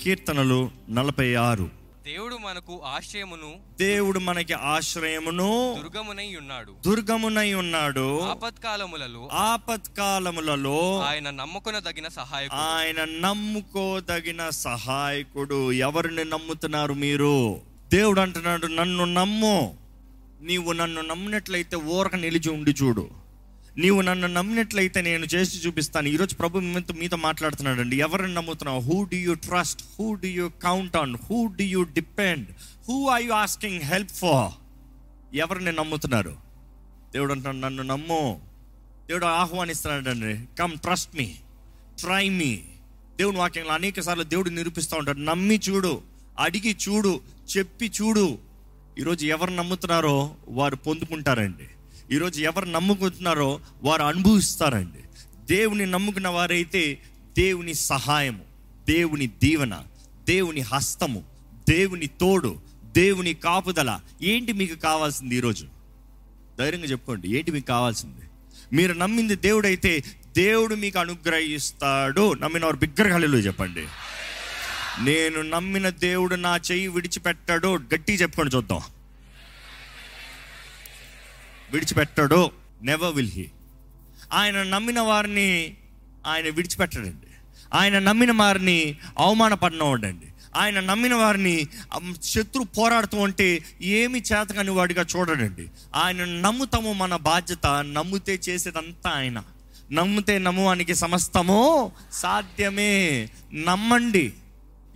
కీర్తనలు నలభై ఆరు. దేవుడు మనకు ఆశ్రయమును దేవుడు మనకి ఆశ్రయమును దుర్గమునై ఉన్నాడు. దుర్గమునై ఉన్నాడు. ఆపత్కాలములలో ఆపత్కాలములలో ఆయన నమ్ముకొనదగిన సహాయకుడు. ఆయన నమ్ముకోదగిన సహాయకుడు. ఎవరిని నమ్ముతున్నారు మీరు? దేవుడు అంటున్నాడు నన్ను నమ్ము. నీవు నన్ను నమ్మినట్లయితే ఊరక నిలిచి ఉండి చూడు. నీవు నన్ను నమ్మినట్లయితే నేను చేసి చూపిస్తాను. ఈరోజు ప్రభు మీతో మీతో మాట్లాడుతున్నాడు అండి ఎవరిని నమ్ముతున్నావు? Who do you trust who do you count on who do you depend who are you asking help for ఎవరిని నమ్ముతున్నారు? దేవుడు అంటున్నాడు నన్ను నమ్ము. దేవుడు ఆహ్వానిస్తున్నాడు అండి come trust me try me దేవుని వాక్యంలో అనేక సార్లు దేవుడు నిరూపిస్తూ ఉంటాడు. నమ్మి చూడు అడిగి చూడు చెప్పి చూడు. ఈరోజు ఎవరు నమ్ముతున్నారో వారు పొందుకుంటారండి. ఈరోజు ఎవరు నమ్ముకుంటున్నారో వారు అనుభవిస్తారండి. దేవుని నమ్ముకున్న వారైతే దేవుని సహాయము దేవుని దీవెన దేవుని హస్తము దేవుని తోడు దేవుని కాపుదల. ఏంటి మీకు కావాల్సింది ఈరోజు? ధైర్యంగా చెప్పుకోండి ఏంటి మీకు కావాల్సింది? మీరు నమ్మింది దేవుడైతే దేవుడు మీకు అనుగ్రహిస్తాడు. నమ్మిన వారు బిగ్గరగాలిలో చెప్పండి. నేను నమ్మిన దేవుడు నా చెయ్యి విడిచిపెట్టాడు. గట్టి చెప్పుకొని చూద్దాం. విడిచిపెట్టాడు నెవర్ విల్ హీ ఆయన నమ్మిన వారిని ఆయన విడిచిపెట్టడండి. ఆయన నమ్మిన వారిని అవమానపడినవాడండి ఆయన నమ్మిన వారిని శత్రు పోరాడుతూ ఉంటే ఏమి చేతకని వాడిగా చూడడండి. ఆయన నమ్ముతాము మన బాధ్యత నమ్మితే చేసేదంతా ఆయన. నమ్మితే నమ్మువానికి సమస్తము సాధ్యమే. నమ్మండి.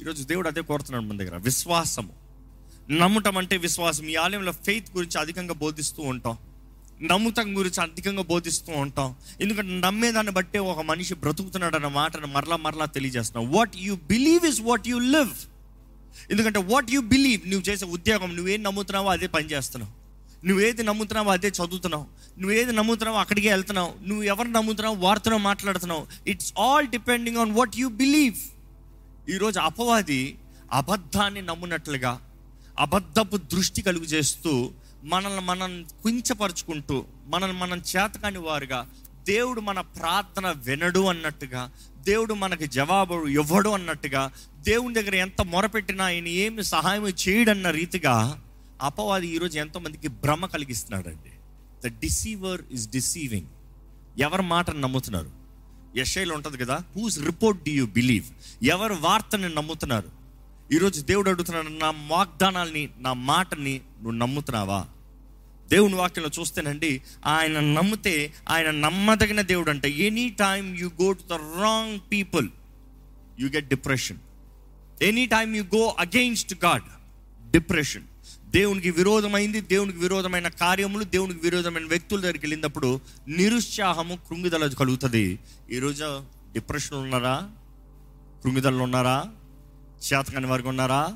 ఈరోజు దేవుడు అదే కోరుతున్నాడు మన దగ్గర విశ్వాసము. నమ్మటం అంటే విశ్వాసం. ఈ ఆలయంలో ఫెయిత్ గురించి అధికంగా బోధిస్తూ ఉంటాం. నమ్ముతం గురించి అధికంగా బోధిస్తూ ఉంటాం. ఎందుకంటే నమ్మేదాన్ని బట్టే ఒక మనిషి బ్రతుకుతున్నాడు అన్న మాటను మరలా మరలా తెలియజేస్తున్నాం what you believe is what you live ఎందుకంటే వాట్ యు బిలీవ్ నువ్వు చేసే ఉద్యోగం నువ్వేం నమ్ముతున్నావో అదే పని చేస్తున్నావు. నువ్వేది నమ్ముతున్నావో అదే చదువుతున్నావు. నువ్వేది నమ్ముతున్నావో అక్కడికే వెళ్తున్నావు. నువ్వు ఎవరు నమ్ముతున్నావు వార్తలో మాట్లాడుతున్నావు. It's all depending on what you believe ఈరోజు అపవాది అబద్ధాన్ని నమ్మునట్లుగా అబద్ధపు దృష్టి కలుగు చేస్తూ మనల్ని మనం కుంచపరుచుకుంటూ మనల్ని మనం చేతకాని వారుగా దేవుడు మన ప్రార్థన వినడు అన్నట్టుగా దేవుడు మనకి జవాబు ఇవ్వడు అన్నట్టుగా దేవుని దగ్గర ఎంత మొరపెట్టినా ఆయన ఏమి సహాయం చేయడన్న రీతిగా అపవాది ఈరోజు ఎంతోమందికి భ్రమ కలిగిస్తున్నాడండి. ద డిసీవర్ ఇస్ డిసీవింగ్ ఎవరి మాటను నమ్ముతున్నారు? యశైలో ఉంటుంది కదా whose report do you believe ఎవరి వార్తని నమ్ముతున్నారు? ఈరోజు దేవుడు అడుగుతున్నాడు నా వాగ్దానాల్ని నా మాటని నువ్వు నమ్ముతున్నావా? దేవుని వాక్యంలో చూస్తేనండి ఆయన నమ్మితే ఆయన నమ్మదగిన దేవుడు అంట any time you go to the wrong people you get depression any time you go against God depression దేవునికి విరోధమైంది దేవునికి విరోధమైన కార్యములు దేవునికి విరోధమైన వ్యక్తుల దగ్గరికి వెళ్ళినప్పుడు నిరుత్సాహము కృంగిదల కలుగుతుంది. ఈరోజు డిప్రెషన్ ఉన్నారా? కృంగిదలు ఉన్నారా? చేతకాని వారికి ఉన్నారా?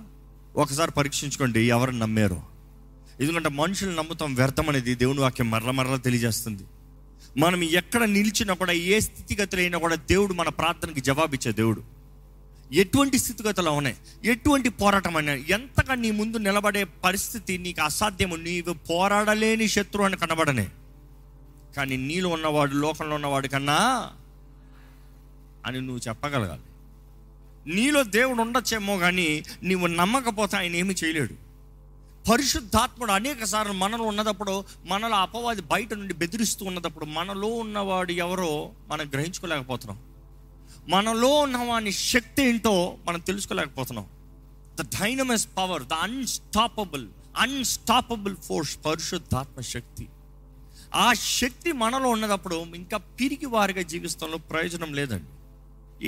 ఒకసారి పరీక్షించుకోండి ఎవరిని నమ్మారు? ఎందుకంటే మనుషులు నమ్ముతాం వ్యర్థం అనేది దేవుని వాక్యం మరల మరల తెలియజేస్తుంది. మనం ఎక్కడ నిలిచినా కూడా ఏ స్థితిగతులు అయినా కూడా దేవుడు మన ప్రార్థనకి జవాబిచ్చే దేవుడు. ఎటువంటి స్థితిగతులు ఉన్నాయి ఎటువంటి పోరాటం అయినా? ఎంతగా నీ ముందు నిలబడే పరిస్థితి నీకు అసాధ్యము. నీవు పోరాడలేని శత్రువు అని కనబడనే. కానీ నీలో ఉన్నవాడు లోకంలో ఉన్నవాడు కన్నా అని నువ్వు చెప్పగలగాలి. నీలో దేవుడు ఉండొచ్చేమో కానీ నీవు నమ్మకపోతే ఆయన ఏమి చేయలేడు. పరిశుద్ధాత్ముడు అనేక సార్లు మనలో ఉన్నదప్పుడు మనలో అపవాది బయట నుండి బెదిరిస్తూ ఉన్నదప్పుడు మనలో ఉన్నవాడు ఎవరో మనం గ్రహించుకోలేకపోతున్నాం. మనలో ఉన్నవాని శక్తి ఏంటో మనం తెలుసుకోలేకపోతున్నాం. The dynamis power the unstoppable unstoppable force పరిశుద్ధాత్మ శక్తి. ఆ శక్తి మనలో ఉన్నదప్పుడు ఇంకా పిరికి వారిగా జీవిస్తంలో ప్రయోజనం లేదండి.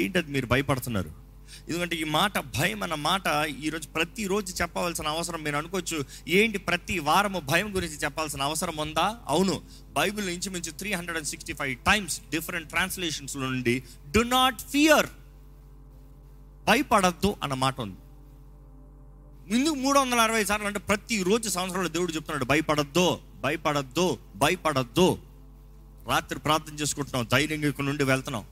ఏంటది మీరు భయపడుతున్నారు? ఎందుకంటే ఈ మాట భయం అన్న మాట ఈరోజు ప్రతిరోజు చెప్పవలసిన అవసరం మీరు అనుకోవచ్చు. ఏంటి ప్రతి వారము భయం గురించి చెప్పాల్సిన అవసరం ఉందా? అవును. బైబిల్ ఇంచుమించు three hundred and sixty five times different translations నుండి డు నాట్ ఫియర్ భయపడద్దు అన్న మాట ఉంది. ముందు మూడు వందల అరవై సార్లు అంటే ప్రతిరోజు సంవత్సరంలో దేవుడు చెప్తున్నాడు భయపడద్దు భయపడద్దు భయపడద్దు. రాత్రి ప్రార్థన చేసుకుంటున్నాం ధైర్యంగా ఇక్కడ నుండి వెళ్తున్నాం.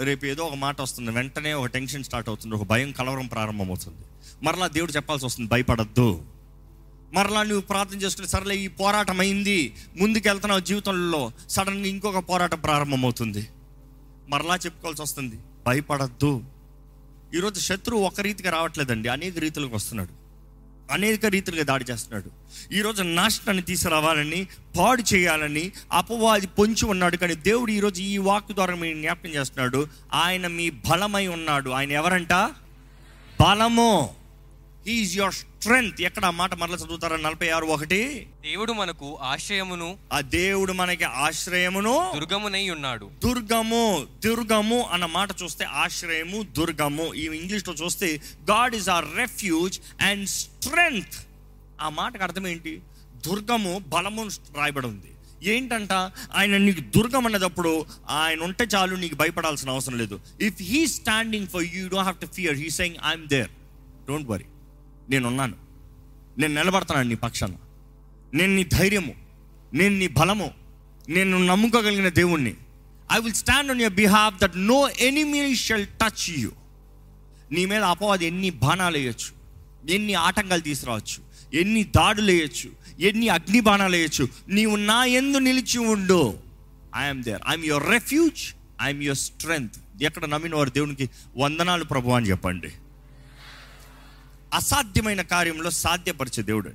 రేపు ఏదో ఒక మాట వస్తుంది వెంటనే ఒక టెన్షన్ స్టార్ట్ అవుతుంది ఒక భయం కలవరం ప్రారంభమవుతుంది. మరలా దేవుడు చెప్పాల్సి వస్తుంది భయపడద్దు. మరలా నువ్వు ప్రార్థన చేసుకుని సరేలే ఈ పోరాటం అయింది ముందుకెళ్తున్నావు జీవితంలో సడన్గా ఇంకొక పోరాటం ప్రారంభమవుతుంది. మరలా చెప్పుకోవాల్సి వస్తుంది భయపడద్దు. ఈరోజు శత్రువు ఒక రీతిగా రావట్లేదండి అనేక రీతులకు వస్తున్నాడు. అనేక రీతిలుగా దాడి చేస్తున్నాడు. ఈరోజు నాశనాన్ని తీసుకురావాలని పాడు చేయాలని అపవాది పొంచి ఉన్నాడు. కానీ దేవుడు ఈరోజు ఈ వాక్ ద్వారా మీ జ్ఞాపకం చేస్తున్నాడు. ఆయన మీ బలమై ఉన్నాడు. ఆయన ఎవరంట? బలము. ఈజ్ యువర్ స్ట్రెంగ్త్ ఎక్కడ ఆ మాట మరల చదువుతారా? నలభై ఆరు ఒకటి. దేవుడు మనకు ఆశ్రయమును ఆ దేవుడు మనకి ఆశ్రయమును దుర్గమునై ఉన్నాడు. దుర్గము దుర్గము అన్న మాట చూస్తే ఆశ్రయము దుర్గము. ఈ ఇంగ్లీష్లో చూస్తే God is our refuge and strength ఆ మాటకు అర్థం ఏంటి? దుర్గము బలము రాయబడి ఉంది ఏంటంట? ఆయన నీకు దుర్గం అన్నదప్పుడు ఆయన ఉంటే చాలు నీకు భయపడాల్సిన అవసరం లేదు. If he standing for you don't have to fear he saying I'm there don't worry నేనున్నాను. నేను నిలబడతాను నీ పక్షాన. నేను నీ ధైర్యము. నేను నీ బలము. నేను నమ్ముకోగలిగిన దేవుణ్ణి. I will stand on your behalf that no enemy shall touch you నీ మీద అపవాది ఎన్ని బాణాలు వేయచ్చు? ఎన్ని ఆటంకాలు తీసుకురావచ్చు? ఎన్ని దాడులు వేయచ్చు? ఎన్ని అగ్ని బాణాలు వేయచ్చు? నీవు నా ఎందు నిలిచి ఉండు. I'm there I'm your refuge I'm your strength ఎక్కడ నమ్మిన వారు దేవునికి వందనాలు ప్రభు అని చెప్పండి. అసాధ్యమైన కార్యంలో సాధ్యపరిచే దేవుడు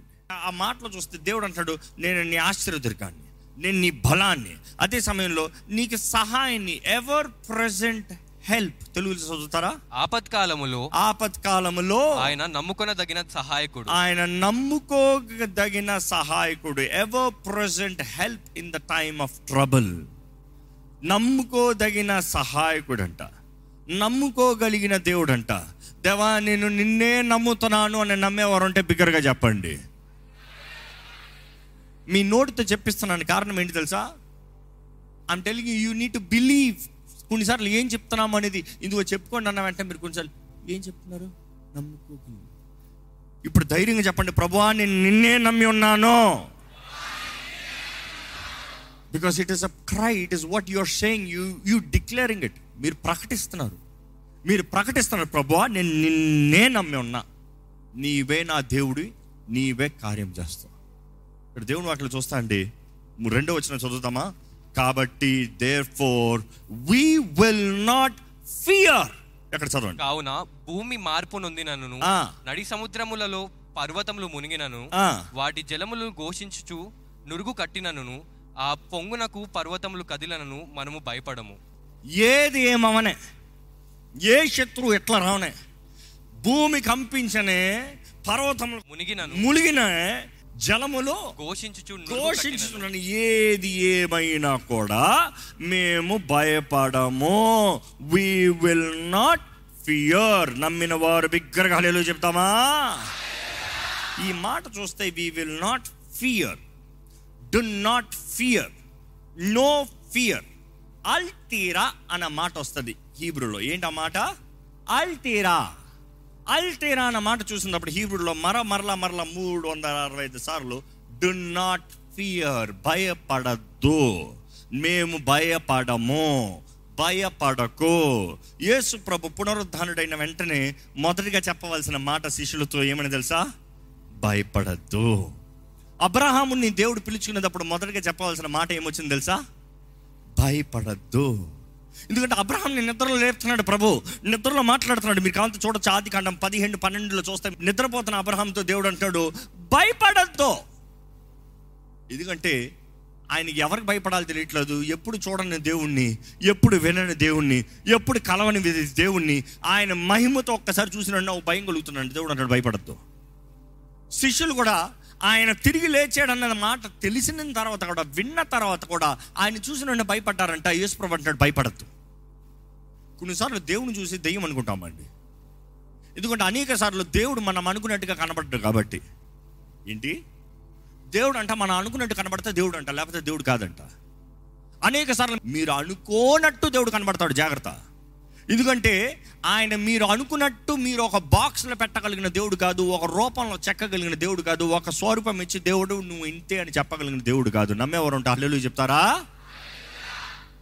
ఆ మాటలో చూస్తే దేవుడు అంటాడు నేను నీ ఆశ్చర్యదుర్గాన్ని నేను నీ బలాన్ని. అదే సమయంలో నీకు సహాయాన్ని ఎవర్ ప్రజెంట్ హెల్ప్. తెలుగులో చదువుతారా? ఆపత్కాలములో ఆపత్కాలములో ఆయన నమ్ముకొనదగిన సహాయకుడు. ఆయన నమ్ముకోదగిన సహాయకుడు. Ever present help in the time of trouble. నమ్ముకోదగిన సహాయకుడంట. నమ్ముకోగలిగిన దేవుడంట. దేవా నేను నిన్నే నమ్ముతున్నాను అని నమ్మేవారు ఉంటే బిగ్గరగా చెప్పండి. మీ నోటితో చెప్పిస్తున్నాను. కారణం ఏంటి తెలుసా? I'm telling you need to believe కొన్నిసార్లు ఏం చెప్తున్నాము అనేది ఇందుకో చెప్పుకోండి అన్న వెంటనే మీరు కొన్నిసార్లు ఏం చెప్తున్నారు? నమ్ముకోగలి ఇప్పుడు ధైర్యంగా చెప్పండి. ప్రభువా నేను నిన్నే నమ్మి ఉన్నాను. Because it is a cry it is what you're saying you you declaring it మీరు ప్రకటిస్తున్నారు. మీరు ప్రకటిస్తున్నారు ప్రభువా నేను నిన్నే నమ్మి ఉన్నా. నీవే నా దేవుడి నీవే కార్యం చేస్తావు ఇక్కడ దేవుని వాటిలో చూస్తా అండి. రెండో వచ్చిన చదువుతామా? కాబట్టి therefore we will not fear ఎక్కడ చదవండి? కావున భూమి మార్పు నొందినను. నడి సముద్రములలో పర్వతములు మునిగినను. వాటి జలములు ఘోషించుచు నురుగు కట్టినను ఆ పొంగునకు పర్వతములు కదిలనను మనము భయపడము. ఏది ఏమవనే ఏ శత్రువు ఎట్లా రావనే భూమి కంపించనే పర్వతములు మునిగినను. మునిగిన జలములో కట్టినను. ఘోషించుతున్నాను ఏది ఏమైనా కూడా మేము భయపడము. వి విల్ నాట్ ఫియర్ నమ్మిన వారు బిగ్గరగా హల్లెలూయా చెప్తామా? ఈ మాట చూస్తే we will not fear do not fear no fear అల్తీరా అన్న మాట వస్తుంది హీబ్రూలో. ఏంటి ఆ మాట? అల్తీరా. అల్తీరా అన్న మాట చూసినప్పుడు హీబ్రూలో మర మరల మరల మూడు వందల అరవై ఐదు సార్లు డు నాట్ ఫియర్ భయపడద్దు. మేము భయపడము. భయపడకు. యేసు ప్రభు పునరుద్ధానుడైన వెంటనే మొదటిగా చెప్పవలసిన మాట శిష్యులతో ఏమని తెలుసా? భయపడద్దు. అబ్రహాముని దేవుడు పిలుచుకునేటప్పుడు మొదటిగా చెప్పవలసిన మాట ఏమొచ్చింది తెలుసా? భయపడద్దు. ఎందుకంటే అబ్రహాం నిద్రలో లేపుతున్నాడు ప్రభు. నిద్రలో మాట్లాడుతున్నాడు. మీరు కావాలంటే చూడొచ్చు. ఆది కాండం పదిహేను పన్నెండులో చూస్తే నిద్రపోతున్న అబ్రహాంతో దేవుడు అంటాడు భయపడద్దు. ఎందుకంటే ఆయనకి ఎవరికి భయపడాలి తెలియట్లేదు. ఎప్పుడు చూడని దేవుణ్ణి ఎప్పుడు వినని దేవుణ్ణి ఎప్పుడు కలవని దేవుణ్ణి ఆయన మహిమతో ఒక్కసారి చూసిన భయం కలుగుతున్నాడు దేవుడు అంటాడు భయపడద్దు. శిష్యులు కూడా ఆయన తిరిగి లేచాడన్న మాట తెలిసిన తర్వాత కూడా విన్న తర్వాత కూడా ఆయన చూసిన వెంటనే భయపడ్డారంట. యేసుప్రభు అంటాడు భయపడద్దు. కొన్నిసార్లు దేవుని చూసి దెయ్యం అనుకుంటామండి ఎందుకంటే అనేక సార్లు దేవుడు మనం అనుకున్నట్టుగా కనబడ్డాడు కాబట్టి. ఏంటి? దేవుడు అంట మనం అనుకున్నట్టు కనబడితే దేవుడు అంట లేకపోతే దేవుడు కాదంట. అనేక సార్లు మీరు అనుకోనట్టు దేవుడు కనబడతాడు జాగ్రత్త. ఎందుకంటే ఆయన మీరు అనుకున్నట్టు మీరు ఒక బాక్స్లో పెట్టగలిగిన దేవుడు కాదు ఒక రూపంలో చెక్కగలిగిన దేవుడు కాదు ఒక స్వరూపం ఇచ్చి దేవుడు నువ్వు ఇంతే అని చెప్పగలిగిన దేవుడు కాదు. నమ్మేవారు ఉంటా హల్లు చెప్తారా?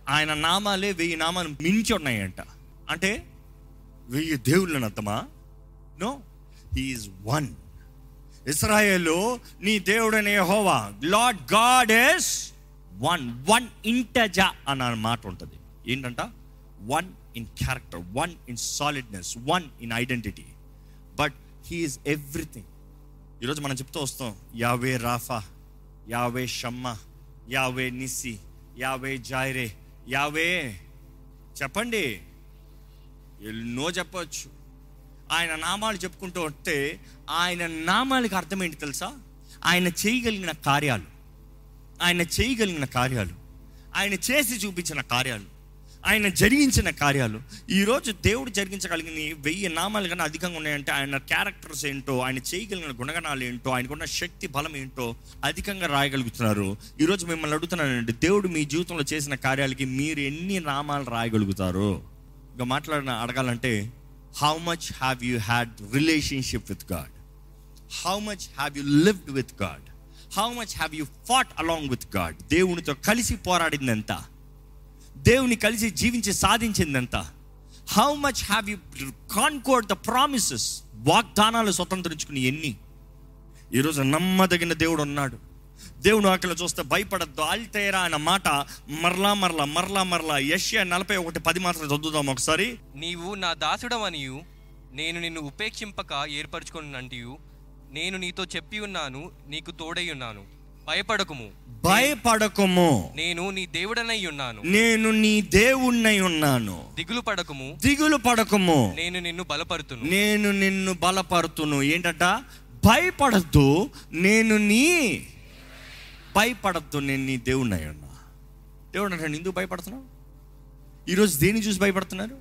ఆయన నామాలే వెయ్యి నామాలు మించి ఉన్నాయంట. అంటే వెయ్యి దేవుళ్ళని అర్థమా? నో హీఈస్ వన్ ఇస్రాయేలు నీ దేవుడనే హోవా Lord God is one one ఇంటజా అన్న మాట ఉంటుంది. ఏంటంట? One in character one in solidness one in identity but he is everything ఈరోజు మనం చెప్తూ వస్తాం యావే రాఫా యావే షమ్మ యావే నిస్సి యావే జాయిరే యావే చెప్పండి. ఎన్నో చెప్పవచ్చు ఆయన నామాలు చెప్పుకుంటూ వస్తే ఆయన నామాలకి అర్థం ఏంటి తెలుసా? ఆయన చేయగలిగిన కార్యాలు. ఆయన చేయగలిగిన కార్యాలు. ఆయన చేసి చూపించిన కార్యాలు. ఆయన జరిగించిన కార్యాలు. ఈరోజు దేవుడు జరిగించగలిగిన వెయ్యి నామాలు కన్నా అధికంగా ఉన్నాయంటే ఆయన క్యారెక్టర్స్ ఏంటో ఆయన చేయగలిగిన గుణగణాలు ఏంటో ఆయనకున్న శక్తి బలం ఏంటో అధికంగా రాయగలుగుతున్నారు. ఈరోజు మిమ్మల్ని అడుగుతున్నానండి దేవుడు మీ జీవితంలో చేసిన కార్యాలకి మీరు ఎన్ని నామాలు రాయగలుగుతారు? ఇంకా మాట్లాడిన అడగాలంటే how much have you had relationship with God how much have you lived with God how much have you fought along with God దేవునితో కలిసి పోరాడిందంతా దేవుని కలిసి జీవించి సాధించిందంతా. How much have you conquered the promises వాగ్దానాలు స్వతంత్రించుకుని ఎన్ని? ఈరోజు నమ్మదగిన దేవుడు ఉన్నాడు. దేవుడు అక్కడ చూస్తే భయపడద్దు ఆల్తేరా అన్న మాట మరలా మరలా మరలా మరలా యష్యా నలభై ఒకటి పది మాత్రం చదువుదాం ఒకసారి. నీవు నా దాసుడవనియు నేను నిన్ను ఉపేక్షింపక ఏర్పరచుకున్నంటియు నేను నీతో చెప్పి ఉన్నాను నీకు తోడై ఉన్నాను. భయపడకుము. భయపడకము. నేను నీ దేవుడనై ఉన్నాను. నేను నీ దేవుణ్ణై ఉన్నాను. దిగులు పడకము. దిగులు పడకము. నేను నిన్ను బలపరుతును. నేను నిన్ను బలపరుతును. ఏంటట? భయపడద్దు. నేను నీ భయపడద్దు. నేను నీ దేవుణ్ణి ఉన్నా. దేవుడు అంటే ఎందుకు భయపడుతున్నావు? ఈరోజు దేని చూసి భయపడుతున్నారు?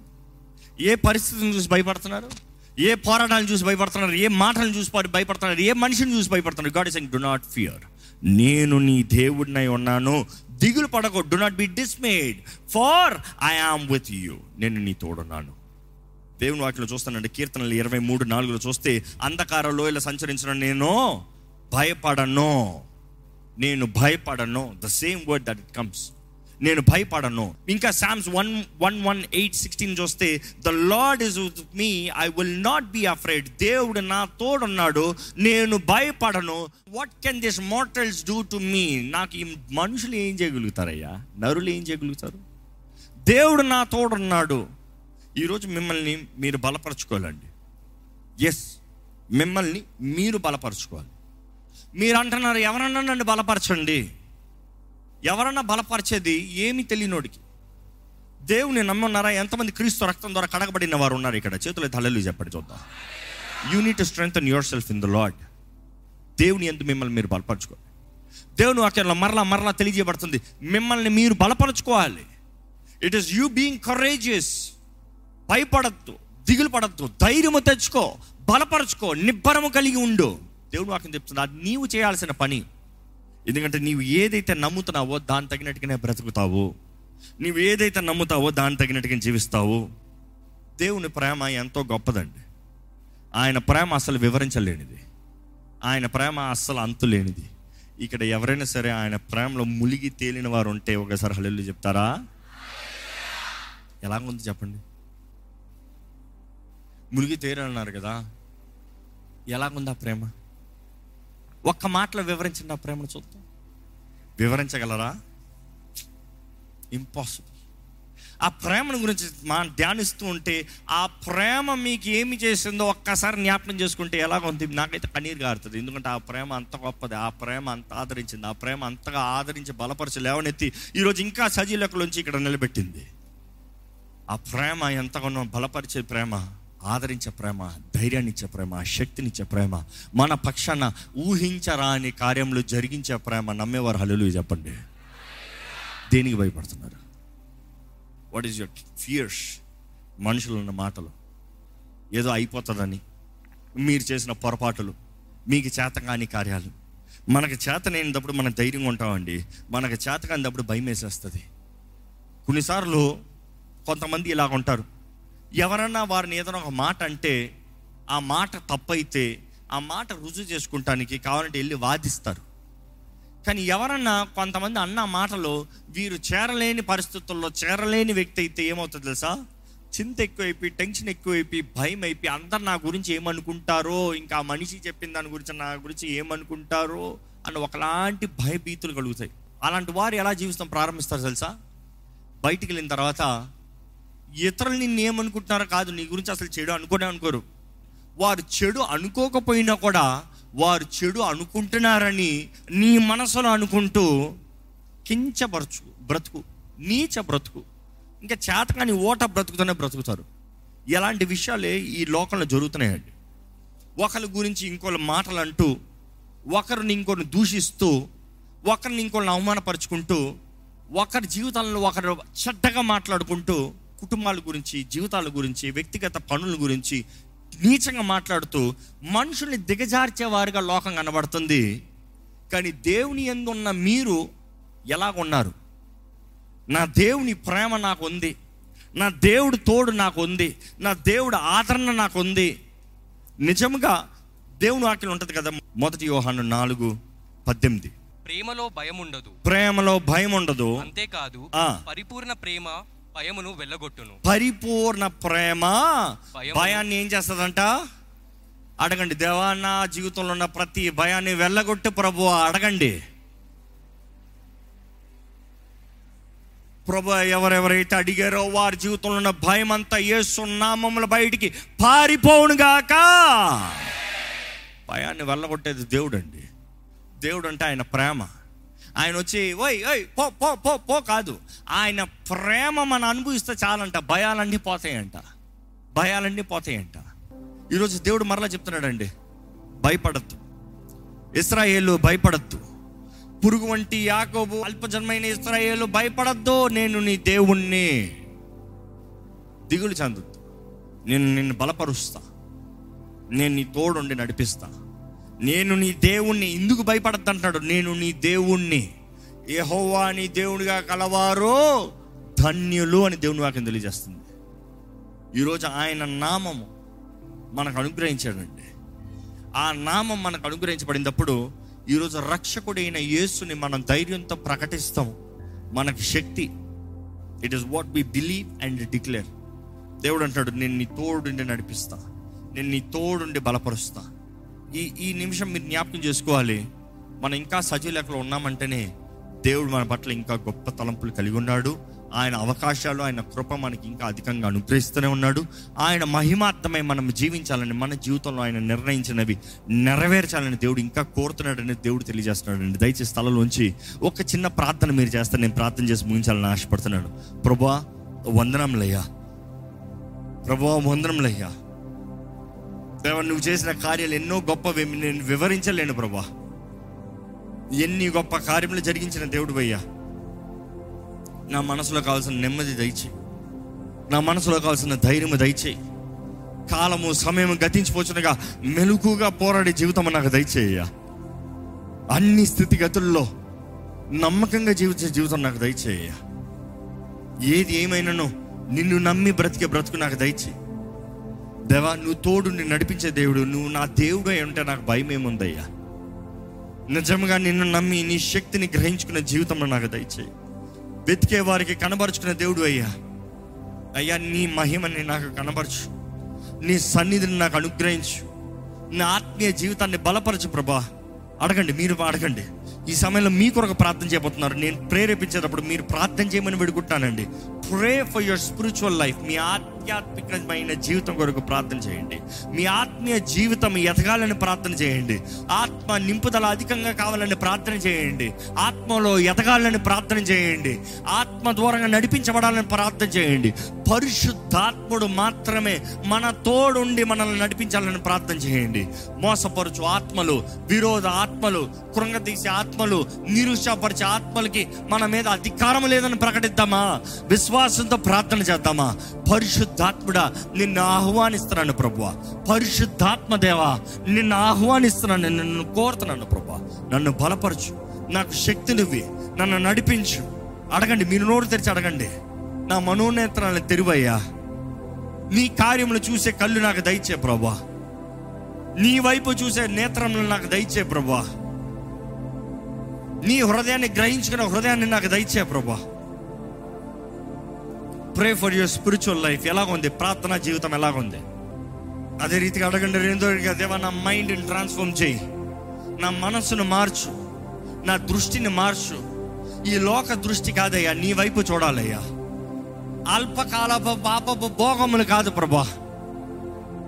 ఏ పరిస్థితిని చూసి భయపడుతున్నారు? ఏ పోరాటాలను చూసి భయపడుతున్నారు? ఏ మాటలను చూసి పడి- భయపడుతున్నారు? ఏ మనిషిని చూసి భయపడుతున్నారు? God is do not fear నేను నీ దేవుడినై ఉన్నాను. దిగులు పడకు. Do not be dismayed for I am with you నేను నీ తోడున్నాను. దేవుని వాటిలో చూస్తానండి. కీర్తనలు ఇరవై మూడు నాలుగులో చూస్తే అంధకార లోయలో సంచరించిన నేను భయపడను. నేను భయపడను. The same word that it comes నేను భయపడను. ఇంకా psalms one one one eight sixteen చూస్తే the Lord is with me I will not be afraid దేవుడు నా తోడున్నాడు నేను భయపడను. What can this mortals do to me నాకు ఈ మనుషులు ఏం చేయగలుగుతారయ్యా? నరులు ఏం చేయగలుగుతారు? దేవుడు నా తోడున్నాడు. ఈరోజు మిమ్మల్ని మీరు బలపరచుకోవాలండి. ఎస్ మిమ్మల్ని మీరు బలపరచుకోవాలి. మీరు అంటున్నారు ఎవరన్నా నన్ను బలపరచండి? ఎవరన్నా బలపరిచేది ఏమి తెలియనోడికి. దేవుని నమ్మన్నారా? ఎంతమంది క్రీస్తు రక్తం ద్వారా కడగబడిన వారు ఉన్నారు ఇక్కడ? చేతులు తలలు చెప్పండి చూద్దాం. You need strength strengthen yourself in the Lord దేవుని ఎంత మిమ్మల్ని మీరు బలపరచుకోవాలి. దేవుని వాక్యంలో మరలా మరలా తెలియజేయబడుతుంది. మిమ్మల్ని మీరు బలపరచుకోవాలి. It is you being courageous భయపడద్దు దిగులు పడద్దు ధైర్యము తెచ్చుకో బలపరచుకో నిబ్బరము కలిగి ఉండు. దేవుడు వాక్యం చెప్తుంది అది నీవు చేయాల్సిన పని. ఎందుకంటే నీవు ఏదైతే నమ్ముతున్నావో దాని తగినట్టుగానే బ్రతుకుతావు. నీవు ఏదైతే నమ్ముతావో దాని తగినట్టుగా జీవిస్తావు. దేవుని ప్రేమ ఎంతో గొప్పదండి. ఆయన ప్రేమ అసలు వివరించలేనిది. ఆయన ప్రేమ అస్సలు అంతులేనిది. ఇక్కడ ఎవరైనా సరే ఆయన ప్రేమలో ములిగి తేలిన వారు ఉంటే ఒకసారి హల్లెలూయా చెప్తారా? ఎలాగుంది చెప్పండి. మునిగి తేరన్నారు కదా. ఎలాగుంది ఆ ప్రేమ? ఒక్క మాటలో వివరించండి ఆ ప్రేమను చూద్దాం. వివరించగలరా? ఇంపాసిబుల్ ఆ ప్రేమను గురించి మా ధ్యానిస్తూ ఉంటే ఆ ప్రేమ మీకు ఏమి చేసిందో ఒక్కసారి జ్ఞాపకం చేసుకుంటే ఎలాగ ఉంది? నాకైతే కన్నీరు గారుతుంది. ఎందుకంటే ఆ ప్రేమ అంత గొప్పది ఆ ప్రేమ అంత ఆదరించింది ఆ ప్రేమ అంతగా ఆదరించి బలపరిచి లేవనెత్తి ఈరోజు ఇంకా సజీలకులోంచి ఇక్కడ నిలబెట్టింది. ఆ ప్రేమ ఎంతగానో బలపరిచే ప్రేమ. ఆదరించే ప్రేమ ధైర్యాన్ని ఇచ్చే ప్రేమ శక్తినిచ్చే ప్రేమ మన పక్షాన ఊహించరాని కార్యంలో జరిగించే ప్రేమ నమ్మేవారు. హల్లు చెప్పండి. దేనికి భయపడుతున్నారు? వాట్ ఈస్ యువర్ ఫియర్స్ మనుషులు ఉన్న మాటలు. ఏదో అయిపోతుందని. మీరు చేసిన పొరపాటులు. మీకు చేత కాని కార్యాలు. మనకు చేత లేనిటప్పుడు మనం ధైర్యంగా ఉంటామండి. మనకు చేత కానిటప్పుడు భయం వేసేస్తుంది కొన్నిసార్లు కొంతమంది ఇలాగ ఉంటారు ఎవరన్నా వారిని ఏదైనా ఒక మాట అంటే ఆ మాట తప్పైతే ఆ మాట రుజువు చేసుకుంటానికి కావాలంటే వెళ్ళి వాదిస్తారు. కానీ ఎవరన్నా కొంతమంది అన్న మాటలో వీరు చేరలేని పరిస్థితుల్లో చేరలేని వ్యక్తి అయితే ఏమవుతుంది తెలుసా? చింత ఎక్కువైపోయి టెన్షన్ ఎక్కువైపోయి భయం అయిపోయి అందరు నా గురించి ఏమనుకుంటారో ఇంకా మనిషి చెప్పిన దాని గురించి నా గురించి ఏమనుకుంటారో అని ఒకలాంటి భయభీతులు కలుగుతాయి. అలాంటి వారు ఎలా జీవితం ప్రారంభిస్తారు తెలుసా? బయటికి వెళ్ళిన తర్వాత ఇతరులు నిన్ను ఏమనుకుంటున్నారో కాదు నీ గురించి అసలు చెడు అనుకోనే అనుకోరు. వారు చెడు అనుకోకపోయినా కూడా వారు చెడు అనుకుంటున్నారని నీ మనసులో అనుకుంటూ కించబరచు బ్రతుకు నీచ బ్రతుకు. ఇంకా చేతకాని ఓట బ్రతుకుతూనే బ్రతుకుతారు. ఎలాంటి విషయాలే ఈ లోకంలో జరుగుతున్నాయండి. ఒకరి గురించి ఇంకోళ్ళ మాటలు అంటూ ఒకరిని ఇంకొకరిని దూషిస్తూ ఒకరిని ఇంకొకరిని అవమానపరుచుకుంటూ ఒకరి జీవితాలను ఒకరు చెడ్డగా మాట్లాడుకుంటూ కుటుంబాల గురించి జీవితాల గురించి వ్యక్తిగత పనుల గురించి నీచంగా మాట్లాడుతూ మనుషుల్ని దిగజార్చే వారిగా లోకం కనబడుతుంది. కానీ దేవుని ఎందున్న మీరు ఎలాగున్నారు? నా దేవుని ప్రేమ నాకు ఉంది నా దేవుడు తోడు నాకు ఉంది నా దేవుడు ఆదరణ నాకు ఉంది నిజంగా దేవుని వాక్యం ఉంటుంది కదా మొదటి యోహాను నాలుగు పద్దెనిమిది. ప్రేమలో భయం ఉండదు ప్రేమలో భయం ఉండదు అంతేకాదు. పరిపూర్ణ ప్రేమ భయమును వెళ్ళగొట్టును. పరిపూర్ణ ప్రేమ. భయం. భయాన్ని ఏం చేస్తుందంట? అడగండి. దేవా నా జీవితంలో ఉన్న ప్రతి భయాన్ని వెళ్ళగొట్టు ప్రభు అడగండి. ప్రభు ఎవరెవరైతే అడిగారో వారి జీవితంలో ఉన్న భయం అంతా ఏసునామముల బయటికి పారిపోవునుగాక భయాన్ని వెళ్ళగొట్టేది దేవుడు అండి దేవుడు అంటే ఆయన ప్రేమ. ఆయన వచ్చి ఓయ్ ఓయ్ పో పో పో పో కాదు. ఆయన ప్రేమ మనం అనుభవిస్తే చాలంట. భయాలన్నీ పోతాయంట. భయాలన్నీ పోతాయంట. ఈరోజు దేవుడు మరలా చెప్తున్నాడండి. భయపడద్దు. ఇస్రాయేలు భయపడద్దు. పురుగు వంటి యాకోబు అల్పజన్మైన ఇస్రాయేలు భయపడద్దు. నేను నీ దేవుణ్ణి. దిగులు చెందొద్దు. నేను నిన్ను బలపరుస్తా. నేను నీ తోడుండి నడిపిస్తా. నేను నీ దేవుణ్ణి ఎందుకు భయపడద్దు నేను నీ దేవుణ్ణి. యెహోవా నీ దేవునిగా కలవారో ధన్యులు అని దేవుని వాక్యం తెలియజేస్తుంది. ఈరోజు ఆయన నామము మనకు అనుగ్రహించాడండి. ఆ నామం మనకు అనుగ్రహించబడినప్పుడు ఈరోజు రక్షకుడైన యేసుని మనం ధైర్యంతో ప్రకటిస్తాం. మనకి శక్తి. It is what we believe and declare దేవుడు అంటాడు నేను నీ తోడుండి నడిపిస్తా. నేను నీ తోడుండి బలపరుస్తా. ఈ ఈ నిమిషం మీరు జ్ఞాపకం చేసుకోవాలి. మనం ఇంకా సజీవ లెక్కలో ఉన్నామంటేనే దేవుడు మన పట్ల ఇంకా గొప్ప తలంపులు కలిగి ఉన్నాడు. ఆయన అవకాశాలు ఆయన కృప మనకి ఇంకా అధికంగా అనుగ్రహిస్తూనే ఉన్నాడు. ఆయన మహిమార్థమై మనం జీవించాలని మన జీవితంలో ఆయన నిర్ణయించినవి నెరవేర్చాలని దేవుడు ఇంకా కోరుతున్నాడని దేవుడు తెలియజేస్తున్నాడండి. దయచేసి స్థలంలోంచి ఒక చిన్న ప్రార్థన మీరు చేస్తే నేను ప్రార్థన చేసి ముగించాలని ఆశపడుతున్నాను. ప్రభా వందనంలయ్యా ప్రభా వందనంలయ్యా దేవా నువ్వు చేసిన కార్యాలు ఎన్నో గొప్పవి నేను వివరించలేను ప్రభా. ఎన్ని గొప్ప కార్యములు జరిగించిన దేవుడు అయ్యా. నా మనసులో కావాల్సిన నెమ్మది దయచేయి. నా మనసులో కావాల్సిన ధైర్యము దయచేయి. కాలము సమయం గతించిపోచునగా మెలుకుగా పోరాడే జీవితం నాకు దయచేయ్యా అన్ని స్థితిగతుల్లో నమ్మకంగా జీవించే జీవితం నాకు దయచేయ్యా ఏది ఏమైనానో నిన్ను నమ్మి బ్రతికే బ్రతుకు నాకు దయచేయి. దేవా నువ్వు తోడు నేను నడిపించే దేవుడు. నువ్వు నా దేవుడు ఉంటే నాకు భయం ఏముందయ్యా? నిజంగా నిన్ను నమ్మి నీ శక్తిని గ్రహించుకునే జీవితంలో నాకు దయచేయి. వెతికే వారికి కనబరుచుకునే దేవుడు అయ్యా. అయ్యా నీ మహిమని నాకు కనబరచు. నీ సన్నిధిని నాకు అనుగ్రహించు. నా ఆత్మీయ జీవితాన్ని బలపరచు ప్రభా. అడగండి మీరు అడగండి. ఈ సమయంలో మీ కొరకు ప్రార్థన చేయబోతున్నారు. నేను ప్రేరేపించేటప్పుడు మీరు ప్రార్థన చేయమని వేడుకుంటానండి pray for your spiritual life మీ ఆధ్యాత్మికమైన జీవితం కొరకు ప్రార్థన చేయండి. మీ ఆత్మీయ జీవితం ఎదగాలని ప్రార్థన చేయండి. ఆత్మ నింపుదల అధికంగా కావాలని ప్రార్థన చేయండి. ఆత్మలో ఎదగాలని ప్రార్థన చేయండి. ఆత్మ దూరంగా నడిపించబడాలని ప్రార్థన చేయండి. పరిశుద్ధాత్ముడు మాత్రమే మన తోడుండి మనల్ని నడిపించాలని ప్రార్థన చేయండి. మోసపరుచు ఆత్మలు విరోధ ఆత్మలు కృంగతీసే ఆత్మలు నిరుషపరిచే ఆత్మలకి మన మీద అధికారం లేదని ప్రకటిద్దామా? విశ్వాసంతో ప్రార్థన చేద్దామా? పరిశుద్ధాత్ముడా నిన్ను ఆహ్వానిస్తున్నాను ప్రభువ. పరిశుద్ధాత్మ దేవా నిన్ను ఆహ్వానిస్తున్నాను నిన్ను కోరుతున్నాను ప్రభు నన్ను బలపరచు. నాకు శక్తినివ్వి నన్ను నడిపించు. అడగండి మీరు నోరు తెరిచి అడగండి. నా మనోనేత్రాలను తెరివయ్యా. నీ కార్యములు చూసే కళ్ళు నాకు దయచే ప్రభా నీ వైపు చూసే నేత్రములు నాకు దయచే ప్రభా నీ హృదయాన్ని గ్రహించుకున్న హృదయాన్ని నాకు దయచే ప్రభా pray for your spiritual life ఎలాగుంది? ప్రార్థనా జీవితం ఎలాగుంది? అదే రీతిగా అడగండి రెండో దేవా నా మైండ్ని ట్రాన్స్ఫార్మ్ చేయి. నా మనస్సును మార్చు. నా దృష్టిని మార్చు. ఈ లోక దృష్టి కాదయ్యా నీ వైపు చూడాలయ్యా. అల్పకాలపు పాపపు భోగములు కాదు ప్రభా.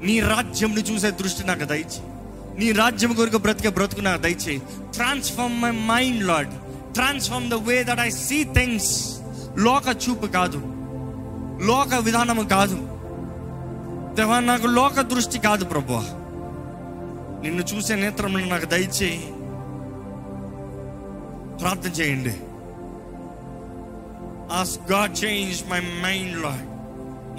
నీ రాజ్యంని చూసే దృష్టి నాకు దయచి నీ రాజ్యం కొరకు బ్రతికే బ్రతుకు నాకు దయచేయి. Transform my mind Lord transform the way that I see things లోక చూపు కాదు. లోక విధానము కాదు. దేవా నాకు లోక దృష్టి కాదు ప్రభు నిన్ను చూసే నేత్రములను నాకు దయచేయి. ప్రార్థన చేయండి. As God change my mind Lord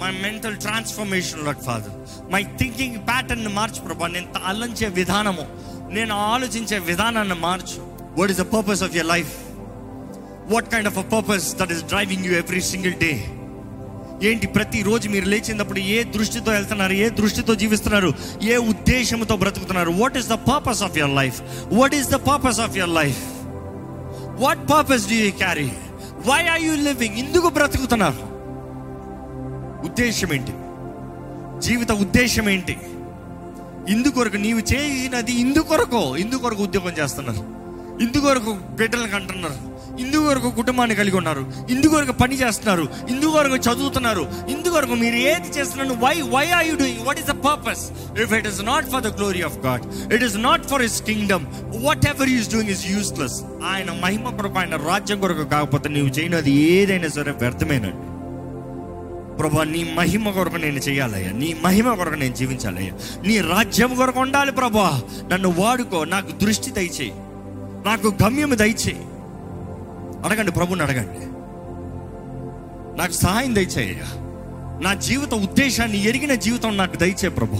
my mental transformation Lord Father my thinking pattern మార్చు ప్రభా నేను ఆలోచించే విధానము. నేను ఆలోచించే విధానాన్ని మార్చు. What is the purpose of your life what kind of a purpose that is driving you every single day ఏంటి ప్రతిరోజు మీరు లేచినప్పుడు ఏ దృష్టితో వెళ్తున్నారు ఏ దృష్టితో జీవిస్తున్నారు ఏ ఉద్దేశంతో బ్రతుకుతున్నారు? What is the purpose of your life what is the purpose of your life what purpose do you carry why are you living ఎందుకు బ్రతుకుతున్నారు? ఉద్దేశం ఏంటి? జీవిత ఉద్దేశం ఏంటి? ఇందుకొరకు నీవు చేసినది ఇందుకొరకు ఇందుకొరకు ఉద్యోగం చేస్తున్నారు. ఇందుకొరకు బిడ్డలకు కంటున్నారు. ఇందుకొరకు కుటుంబాన్ని కలిగి ఉన్నారు. ఇందుకొరకు పని చేస్తున్నారు. ఇందుకొరకు చదువుతున్నారు. ఇందుకొరకు మీరు ఏది చేస్తున్నారు? Why why are you doing what is the purpose if it is not for the glory of God it is not for his kingdom whatever is doing is useless ఆయన మహిమ కొరకు ఆయన రాజ్యం కొరకు కాకపోతే నీవు చేయనది ఏదైనా సరే వ్యర్థమేనండి ప్రభా నీ మహిమ కొరకు నేను చేయాలయ్యా. నీ మహిమ కొరకు నేను జీవించాలయ్యా. నీ రాజ్యం కొరకు ఉండాలి ప్రభా. నన్ను వాడుకో. నాకు దృష్టి దయచేయి. నాకు గమ్యము దయచేయి. అడగండి ప్రభుని అడగండి. నాకు సహాయం దయచేయ్యా నా జీవిత ఉద్దేశాన్ని ఎరిగిన జీవితం నాకు దయచే ప్రభు.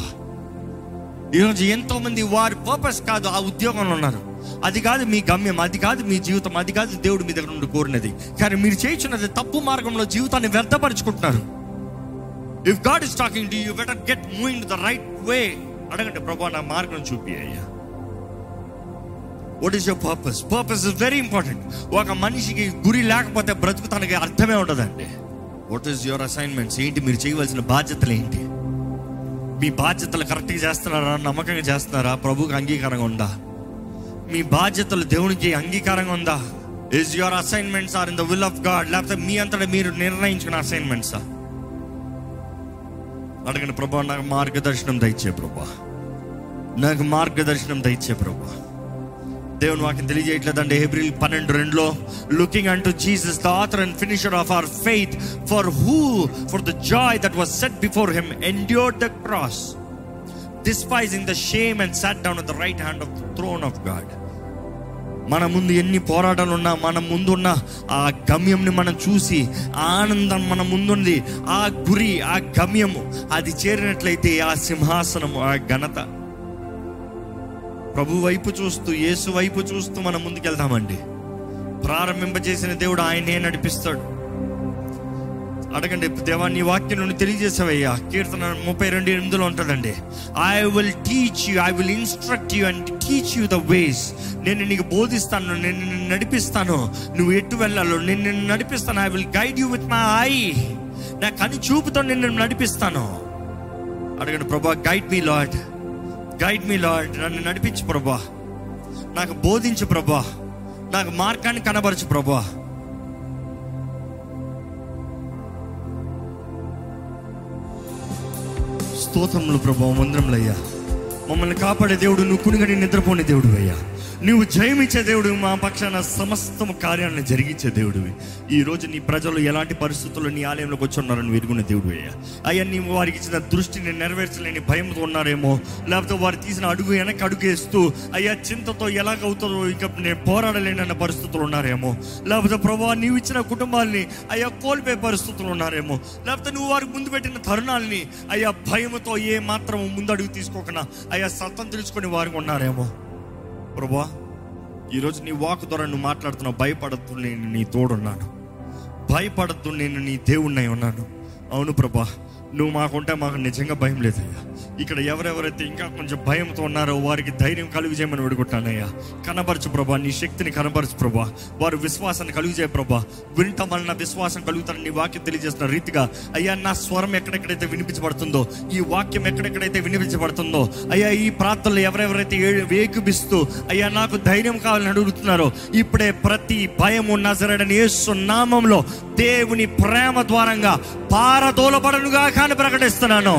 ఈరోజు ఎంతో మంది వారి పర్పస్ కాదు ఆ ఉద్యోగంలో ఉన్నారు. అది కాదు మీ గమ్యం అది కాదు మీ జీవితం అది కాదు దేవుడు మీ దగ్గర నుండి కోరినది. కానీ మీరు చేయించున్నది తప్పు మార్గంలో జీవితాన్ని వ్యర్థపరుచుకుంటున్నారు. If God is talking to you better get moving the right way అడగండి ప్రభా నా మార్గం చూపి అయ్యా what is your purpose purpose is very important ఒక మనిషికి గురి లేకపోతే బ్రతుకుతానికి అర్థమే ఉండదండి. వాట్ ఈస్ యువర్ అసైన్మెంట్స్ ఏంటి? మీరు చేయవలసిన బాధ్యతలు ఏంటి? మీ బాధ్యతలు కరెక్ట్గా చేస్తున్నారా? నమ్మకంగా చేస్తున్నారా? ప్రభుకి అంగీకారంగా ఉందా? మీ బాధ్యతలు దేవునికి అంగీకారంగా ఉందా? Is your assignments are in the will of God లేకపోతే మీ అంతటా మీరు నిర్ణయించుకున్న అసైన్మెంట్సా అడగండి ప్రభా నాకు మార్గదర్శనం దయచే ప్రభా. నాకు మార్గదర్శనం దయచే ప్రభా. దేవుని వాక్యం తెలియజేయట్లేదండి. ఏప్రిల్ పన్నెండు రెండులో లుకింగ్ అంటూ Jesus the author and finisher of our faith for who for the joy that was set before him endured the cross despising the shame and sat down the right hand of the throne of God మన ముందు ఎన్ని పోరాటాలు ఉన్నా మన ముందున్న ఆ గమ్యంని మనం చూసి ఆనందం మన ముందుంది. ఆ గురి ఆ గమ్యము అది చేరినట్లయితే ఆ సింహాసనము ఆ ఘనత. ప్రభు వైపు చూస్తూ యేసు వైపు చూస్తూ మనం ముందుకెళ్తామండి ప్రారంభింపజేసిన దేవుడు ఆయనే నడిపిస్తాడు. అడగండి దేవా నీ వాక్యం నుండి తెలియజేసావయ్యా. కీర్తన ముప్పై రెండు ఎనిమిదిలో ఉంటుందండి. I will teach you I will instruct you and teach you the ways నేను నీకు బోధిస్తాను నేను నిన్ను నడిపిస్తాను. నువ్వు ఎటు వెళ్ళాలో నేను నిన్ను నడిపిస్తాను. I will guide you with my eye నా కని చూపుతో నిన్ను నడిపిస్తాను. అడగండి ప్రభా guide me Lord guide me Lord నన్ను నడిపించు ప్రభా. నాకు బోధించు ప్రభా. నాకు మార్గాన్ని కనబరచు ప్రభా. స్తోత్రములు ప్రభా మందిరంలో అయ్యా. మమ్మల్ని కాపాడే దేవుడు నువ్వు కునిగడి నిద్రపోని దేవుడు అయ్యా. నువ్వు జయమిచ్చే దేవుడు మా పక్షాన సమస్తం కార్యాలను జరిగించే దేవుడివి. ఈ రోజు నీ ప్రజలు ఎలాంటి పరిస్థితుల్లో నీ ఆలయంలోకి వచ్చి ఉన్నారని విరుగున్న దేవుడు అయ్యా. అయ్యా నీవు వారికి ఇచ్చిన దృష్టిని నెరవేర్చలేని భయంతో ఉన్నారేమో లేకపోతే వారు తీసిన అడుగు వెనక అడుగు వేస్తూ అయ్యా చింతతో ఎలాగవుతుందో ఇక నేను పోరాడలేనన్న పరిస్థితులు ఉన్నారేమో. లేకపోతే ప్రభావ నీవు ఇచ్చిన కుటుంబాల్ని అయ్యా కోల్పోయే పరిస్థితులు ఉన్నారేమో. లేకపోతే నువ్వు వారికి ముందు పెట్టిన తరుణాలని అయ్యా భయంతో ఏ మాత్రం ముందడుగు తీసుకోకుండా అయ్యా సత్తం తెలుసుకుని వారికి ఉన్నారేమో. ప్రభా ఈరోజు నీ వాక్ ద్వారా నువ్వు మాట్లాడుతున్నావు భయపడద్దు నేను నీ తోడున్నాను. భయపడద్దు నేను నీ దేవుణ్ణై ఉన్నాను. అవును ప్రభా. నువ్వు మాకుంటే మాకు నిజంగా భయం లేదయ్యా. ఇక్కడ ఎవరెవరైతే ఇంకా కొంచెం భయంతో ఉన్నారో వారికి ధైర్యం కలుగు చేయమని వేడుకుంటానయ్యా. కనబరచు ప్రభా నీ శక్తిని కనబరచు ప్రభా. వారు విశ్వాసాన్ని కలుగు చేయ ప్రభా. వినటం వలన విశ్వాసం కలుగుతారని నీ వాక్యం తెలియజేస్తున్న రీతిగా అయ్యా నా స్వరం ఎక్కడెక్కడైతే వినిపించబడుతుందో ఈ వాక్యం ఎక్కడెక్కడైతే వినిపించబడుతుందో అయ్యా ఈ ప్రాంతంలో ఎవరెవరైతే ఏ- వేకుబిస్తూ అయ్యా నాకు ధైర్యం కావాలని అడుగుతున్నారో ఇప్పుడే ప్రతి భయము నజరడని యేసు నామంలో దేవుని ప్రేమ ద్వారంగా పారదోలబడనుగా కానీ ప్రకటిస్తున్నాను.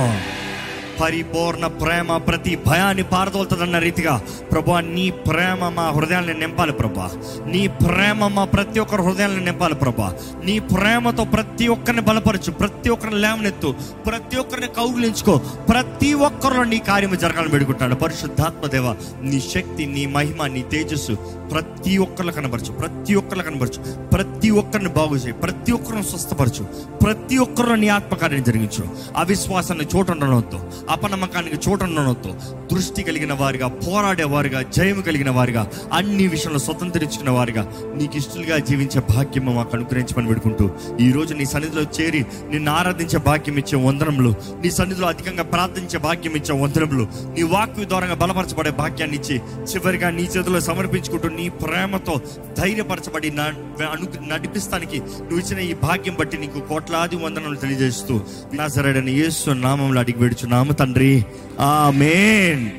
పరిపూర్ణ ప్రేమ ప్రతి భయాన్ని పారదోలుతుందన్న రీతిగా ప్రభా నీ ప్రేమ మా హృదయాన్ని నింపాలి ప్రభా. నీ ప్రేమ మా ప్రతి ఒక్కరి హృదయాన్ని నింపాలి ప్రభా. నీ ప్రేమతో ప్రతి ఒక్కరిని బలపరచు ప్రతి ఒక్కరిని లేవనెత్తు ప్రతి ఒక్కరిని కౌగులించుకో ప్రతి ఒక్కరిలో నీ కార్యము జరగాలని పెడుకుంటాను పరిశుద్ధాత్మదేవ నీ శక్తి నీ మహిమ నీ తేజస్సు ప్రతి ఒక్కరిలో కనబరచు ప్రతి ఒక్కరిలో కనబరచు ప్రతి ఒక్కరిని బాగు చేయి ప్రతి ఒక్కరిని స్వస్థపరచు ప్రతి ఒక్కరిలో నీ ఆత్మకార్యం జరిగించు. అవిశ్వాసాన్ని చోటుండనవద్దు అపనమ్మకానికి చోటుండనవద్దు దృష్టి కలిగిన వారిగా పోరాడేవారుగా జయము కలిగిన వారిగా అన్ని విషయంలో స్వతంత్రించుకున్న వారిగా నీకు ఇష్టలుగా జీవించే భాగ్యం మాకు అనుగ్రహించమని పెడుకుంటూ ఈ రోజు నీ సన్నిధిలో చేరి నిన్ను ఆరాధించే భాగ్యం ఇచ్చే వందనములు నీ సన్నిధిలో అధికంగా ప్రార్థించే భాగ్యం ఇచ్చే వందనములు నీ వాక్కు ద్వారా బలపరచబడే భాగ్యాన్ని ఇచ్చి చివరిగా నీ చేతిలో సమర్పించుకుంటూ నీ ప్రేమతో ధైర్యపరచబడి నా అను నడిపిస్తానికి నువ్వు ఇచ్చిన ఈ భాగ్యం బట్టి నీకు కోట్లాది వందనలు తెలియజేస్తూ నా సరైన యేసు నామంలో అడిగి వేడుచున్నాము తండ్రి. ఆమేన్.